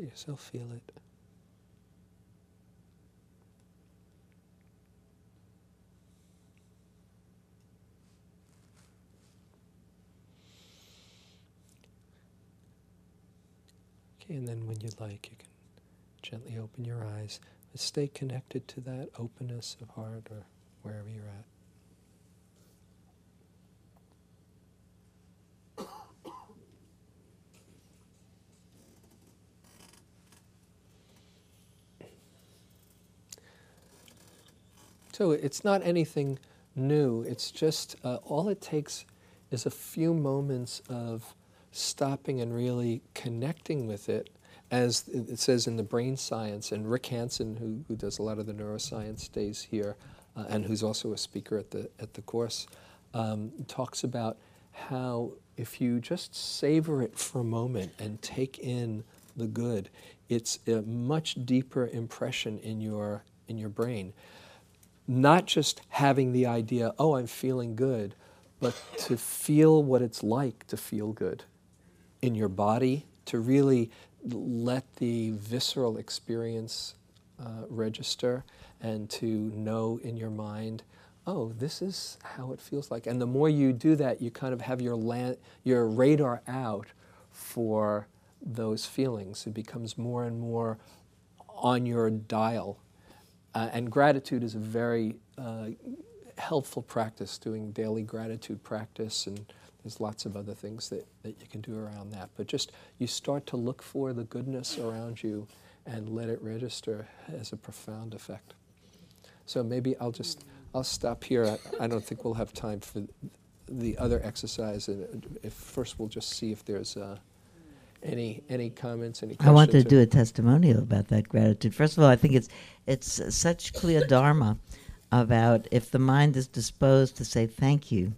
Let yourself feel it. Okay, and then when you'd like, you can gently open your eyes. But stay connected to that openness of heart or wherever you're at. So it's not anything new. It's just uh, all it takes is a few moments of stopping and really connecting with it, as it says in the brain science. And Rick Hanson, who, who does a lot of the neuroscience stays here, uh, and who's also a speaker at the at the course, um, talks about how if you just savor it for a moment and take in the good, it's a much deeper impression in your in your brain not just having the idea, oh, I'm feeling good, but to feel what it's like to feel good in your body, to really let the visceral experience uh, register and to know in your mind, oh, this is how it feels like. And the more you do that, you kind of have your, your radar out for those feelings. It becomes more and more on your dial uh, and gratitude is a very uh, helpful practice, doing daily gratitude practice, and there's lots of other things that, that you can do around that. But just you start to look for the goodness around you and let it register has a profound effect. So maybe I'll just I'll stop here. I, I don't think we'll have time for the other exercise. And first we'll just see if there's uh, any any comments, any questions? I want to do a testimonial about that gratitude. First of all, I think it's it's such clear dharma about if the mind is disposed to say thank you,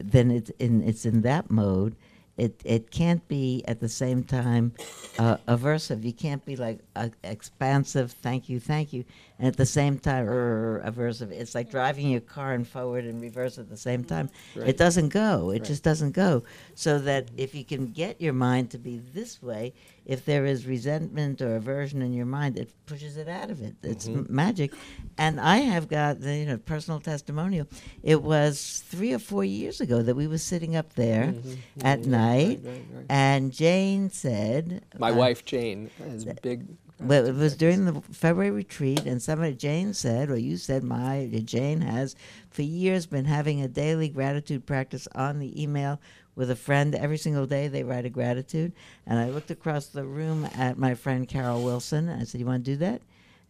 then it's in it's in that mode. It it can't be at the same time uh, aversive. You can't be like uh, expansive, thank you, thank you, and at the same time aversive. It's like driving your car in forward and reverse at the same time. Right. It doesn't go. It Right. just doesn't go. So that if you can get your mind to be this way, if there is resentment or aversion in your mind, it pushes it out of it. It's Mhm. m- magic. And I have got the you know personal testimonial. It was three or four years ago that we were sitting up there Mhm, at mhm, night, right, right, right. and Jane said, My uh, wife Jane has big. Well, it was during the February retreat, and somebody, Jane said, or you said, my Jane has for years been having a daily gratitude practice on the email with a friend. Every single day they write a gratitude. And I looked across the room at my friend Carol Wilson. And I said, You want to do that?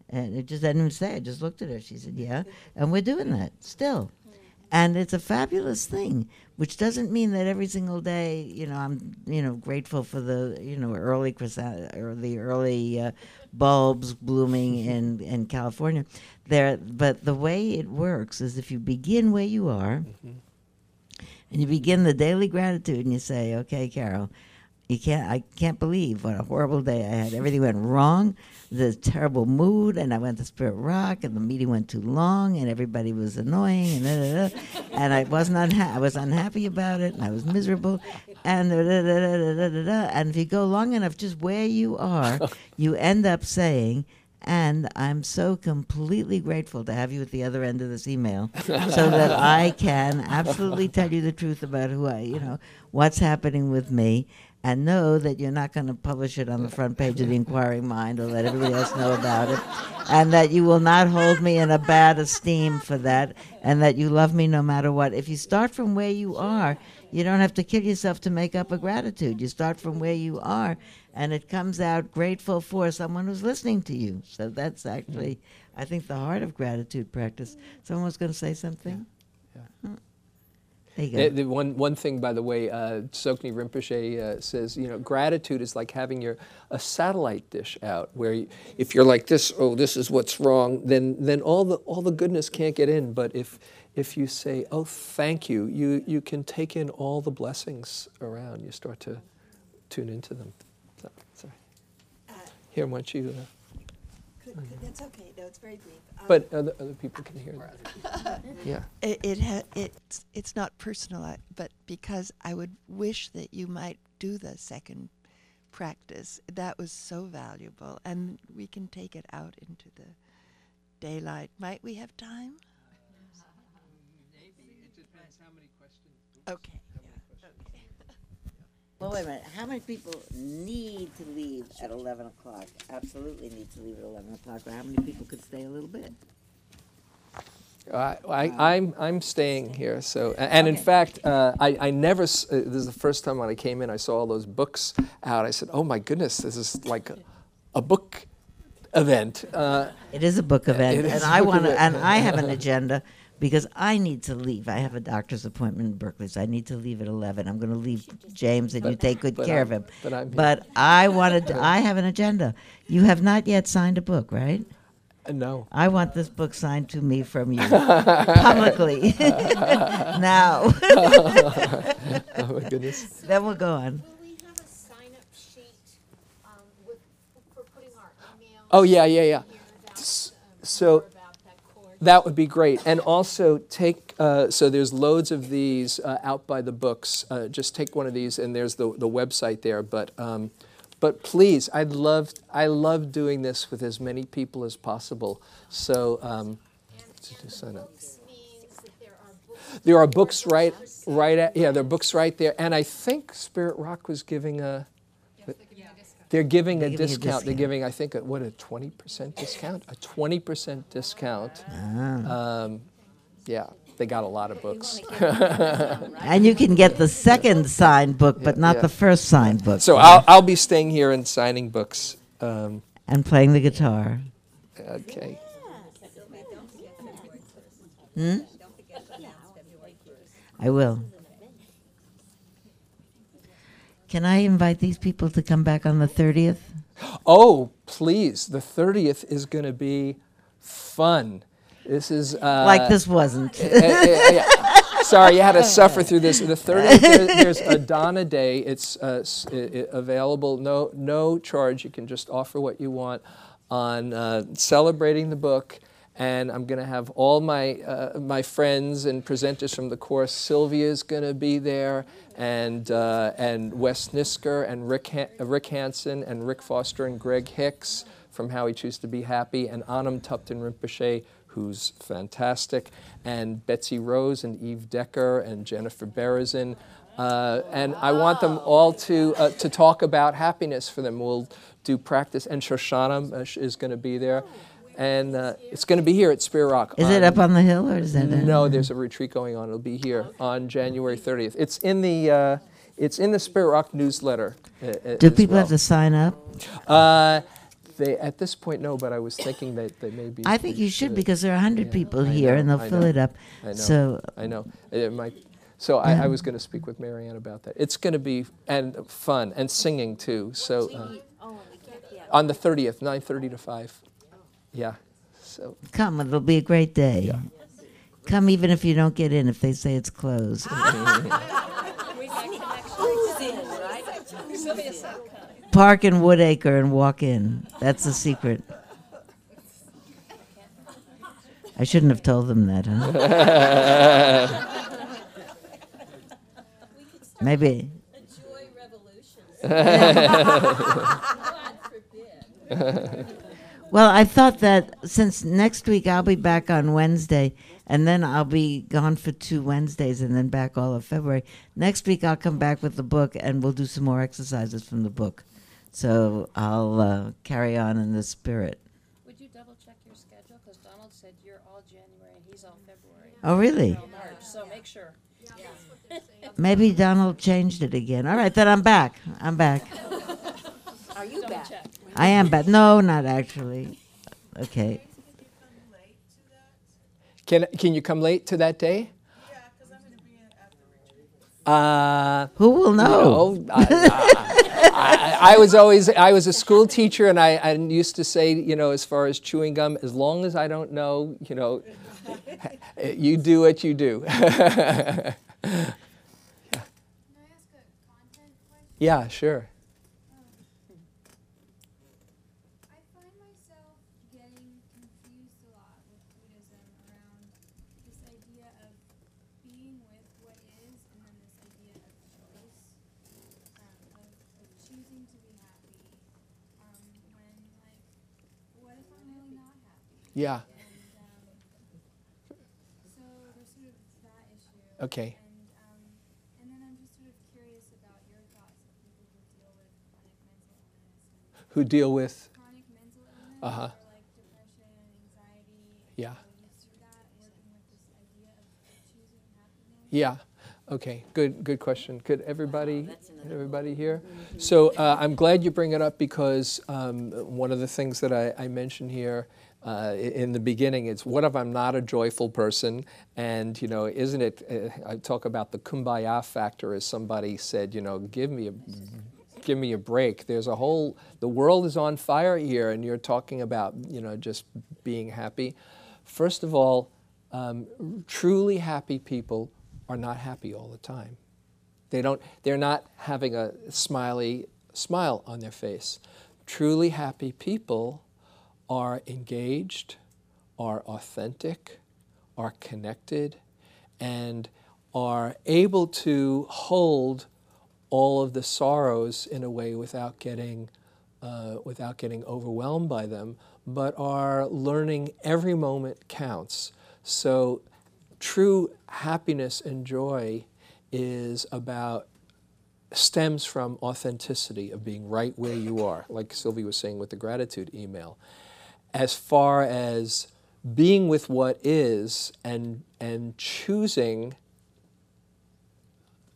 And it just I didn't even say. I just looked at her. She said, "Yeah," and we're doing that still. Hmm. And it's a fabulous thing, which doesn't mean that every single day, you know, I'm, you know, grateful for the, you know, early chrysa- or the early uh, bulbs blooming in in California. There, but the way it works is if you begin where you are, Mhm. and you begin the daily gratitude and you say, "Okay, Carol, you can't. I can't believe what a horrible day I had. Everything went wrong. The terrible mood, and I went to Spirit Rock, and the meeting went too long, and everybody was annoying, and da, da, da, and I wasn't unha- I was unhappy about it, and I was miserable, and and if you go long enough, just where you are, you end up saying." And I'm so completely grateful to have you at the other end of this email so that I can absolutely tell you the truth about who I, you know, what's happening with me and know that you're not going to publish it on the front page of the Inquiring Mind or let everybody else know about it, and that you will not hold me in a bad esteem for that, and that you love me no matter what. If you start from where you are, you don't have to kill yourself to make up a gratitude. You start from where you are, and it comes out grateful for someone who's listening to you. So that's actually, I think, the heart of gratitude practice. Someone was going to say something? Yeah. There you go. The, the one, one thing, by the way, uh, Tsoknyi Rinpoche uh, says, you know, gratitude is like having your a satellite dish out, where you, if you're like this, oh, this is what's wrong, then then all the all the goodness can't get in. But if if you say, oh, thank you, you you can take in all the blessings around. You start to tune into them. So, sorry. Uh, Here, why don't you? Uh, could, could, that's okay. No, it's very brief. Um, but other, other people can hear. that. Yeah. it, it ha- it's it's not personal, I- but because I would wish that you might do the second practice. That was so valuable, and we can take it out into the daylight. Might we have time? Maybe it depends how many questions. Okay. Well, wait a minute. How many people need to leave at eleven o'clock? Absolutely need to leave at eleven o'clock. Or how many people could stay a little bit? I, I, I'm, I'm staying here. So, and in fact, uh, I, I never, s- uh, this is the first time when I came in, I saw all those books out. I said, oh my goodness, this is like a, a book event. Uh, It is a book event, It is and a I book want to, event. and I have an agenda because I need to leave. I have a doctor's appointment in Berkeley, so I need to leave at eleven. I'm going to leave James, and you take good care I'm- of him. but I'm. But I wanted. To, I have an agenda. You have not yet signed a book, right? no. I want this book signed to me from you publicly now. Oh my goodness. then we'll go on. Will we have a sign-up sheet um, with, for putting our email? Oh, yeah, yeah, yeah. here about, S- um, So more about that would be great. And also take, uh, so there's loads of these uh, out by the books. Uh, just take one of these and there's the, the website there. But, um, but please, I'd love, I love doing this with as many people as possible. So um, And, sign up. there are books right, right at, yeah, there are books right there. And I think Spirit Rock was giving a, they're giving They're a giving a discount. They're giving, I think, a, what, a 20% discount? A 20% discount. Ah. Um, yeah, they got a lot of books. And you can get the second signed book, but Yeah, not yeah. the first signed book. So I'll, I'll be staying here and signing books. Um, and playing the guitar. okay. Hmm? I will. Can I invite these people to come back on the 30th? Oh, please. The 30th is going to be fun. This is. Uh, like this wasn't. uh, uh, yeah. Sorry, you had to suffer through this. The 30th, there- there's a Dana Day. It's uh, s- i- i- available, no, no charge. You can just offer what you want on uh, celebrating the book. And I'm going to have all my, uh, my friends and presenters from the course. Sylvia's going to be there, and, uh, and Wes Nisker, and Rick, uh, Rick Hanson, and Rick Foster, and Greg Hicks from How We Choose to Be Happy, and Anam Thubten Rinpoche, who's fantastic, and Betsy Rose, and Eve Decker, and Jennifer Berezin. Uh, and I want them all to, uh, to talk about happiness for them. We'll do practice, and Shoshana uh, is going to be there. And uh, it's going to be here at Spirit Rock. Is it up on the hill or is that? a- No, there's a retreat going on. It'll be here on January 30th. It's in the, uh, it's in the Spirit Rock newsletter. uh, uh, Do as people have to sign up? Uh, they at this point no, but I was thinking that they may be. I think you should because there are 100 Yeah, people I here know, and they'll I fill know, it up. I know. So I know it might. So I, I was going to speak with Marianne about that. It's going to be and fun and singing too. So uh, Oh, and we can't, yeah. on the 30th, 9:30 to 5. Yeah. So come, it'll be a great day. Come even if you don't get in, if they say it's closed. Park in Woodacre and walk in. That's the secret. I shouldn't have told them that, huh? Maybe. A joy revolution. God forbid. Well, I thought that since next week I'll be back on Wednesday, and then I'll be gone for two Wednesdays, and then back all of February. Next week I'll come back with the book, and we'll do some more exercises from the book. So I'll uh, carry on in the spirit. Would you double check your schedule? Because Donald said you're all January and he's all February. Oh, really? No, March, so make sure. Maybe Donald changed it again. All right, then I'm back. I'm back. Are you Double back? check. I am back. No, not actually. Okay. can can you come late to that day? Uh, Who will know? No, I, I, I, I was always I was a school teacher, and I, I used to say, you know, as far as chewing gum, as long as I don't know, you know, you do what you do. Can I ask a content question? yeah, sure. I find myself getting confused a lot with Buddhism around this idea of being with what is and then this idea of choice, um, of, of choosing to be happy um, when, like, what if I'm really not happy? Yeah. Um, so there's sort of that issue. Okay. And um, and then I'm just sort of curious about your thoughts who deal with chronic mental illness Uh-huh. or like depression, anxiety. Yeah. How you see that working with this idea of choosing happiness. Yeah. Okay. Good. Good question. Could everybody, everybody here? So uh, I'm glad you bring it up because um, one of the things that I, I mentioned here uh, in the beginning it's what if I'm not a joyful person? And you know, isn't it? Uh, I talk about the kumbaya factor, as somebody said. You know, give me a give me a break. There's a whole, the world is on fire here, and you're talking about, you know, just being happy. First of all, um, truly happy people are not happy all the time. They don't, they're not having a smiley smile on their face. Truly happy people are engaged, are authentic, are connected, and are able to hold all of the sorrows in a way without getting uh, without getting overwhelmed by them, but are learning every moment counts. So, true happiness and joy is about stems from authenticity of being right where you are, like Sylvie was saying with the gratitude email. As far as being with what is and and choosing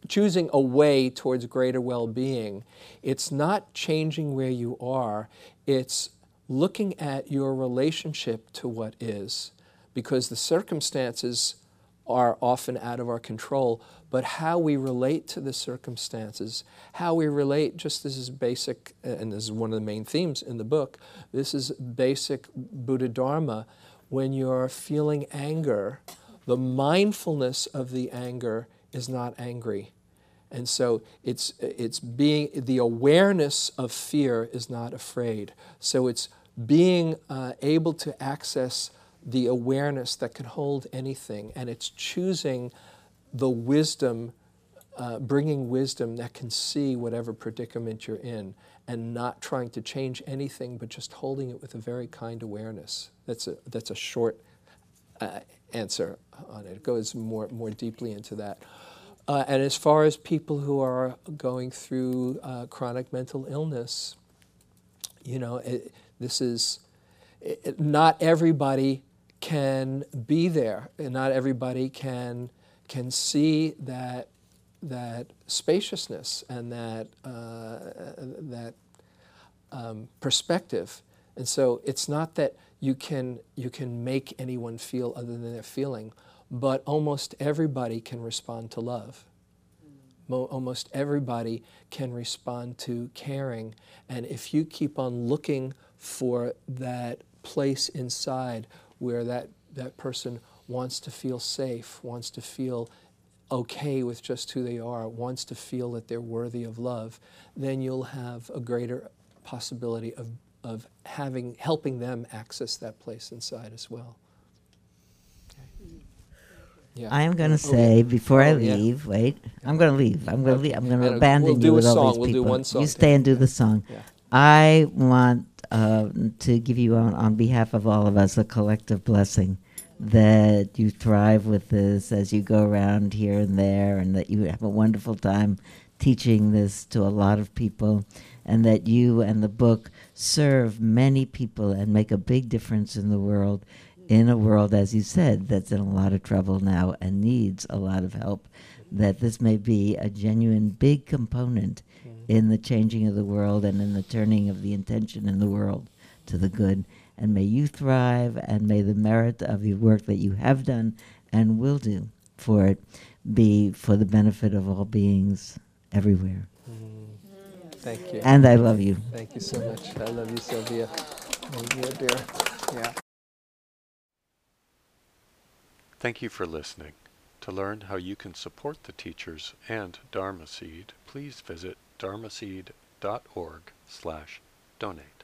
choosing a way towards greater well-being, it's not changing where you are, it's looking at your relationship to what is because the circumstances are often out of our control, but how we relate to the circumstances, how we relate, just this is basic, and this is one of the main themes in the book, this is basic Buddha Dharma. When you're feeling anger, the mindfulness of the anger is not angry. And so it's, it's being, the awareness of fear is not afraid. So it's being uh, able to access the awareness that can hold anything, and it's choosing the wisdom, uh, bringing wisdom that can see whatever predicament you're in, and not trying to change anything, but just holding it with a very kind awareness. That's a, that's a short uh, answer on it. It goes more, more deeply into that. Uh, and as far as people who are going through uh, chronic mental illness, you know, it, this is it, not everybody can be there, and not everybody can can see that that spaciousness and that uh, that um, perspective. And so it's not that you can you can make anyone feel other than they're feeling, but almost everybody can respond to love. Mo- almost everybody can respond to caring, and if you keep on looking for that place inside where that that person wants to feel safe, wants to feel okay with just who they are, wants to feel that they're worthy of love, then you'll have a greater possibility of, of having helping them access that place inside as well. Okay. Yeah. I am going to Oh, yeah. say before I Oh, yeah. leave. Wait, I'm going to leave. I'm going to leave. I'm going to abandon we'll you with all song. these We'll do people. one song You stay and do the song. Yeah. I want uh, to give you, on, on behalf of all of us, a collective blessing that you thrive with this as you go around here and there, and that you have a wonderful time teaching this to a lot of people, and that you and the book serve many people and make a big difference in the world, in a world, as you said, that's in a lot of trouble now and needs a lot of help. That this may be a genuine big component mm-hmm. in the changing of the world and in the turning of the intention in the world to the good. And may you thrive, and may the merit of your work that you have done and will do for it be for the benefit of all beings everywhere. Mm-hmm. Thank you. And I love you. Thank you so much. I love you, Sylvia. Thank you, dear. Yeah. Thank you for listening. To learn how you can support the teachers and Dharma Seed, please visit dharma dharmaseed.org slash donate.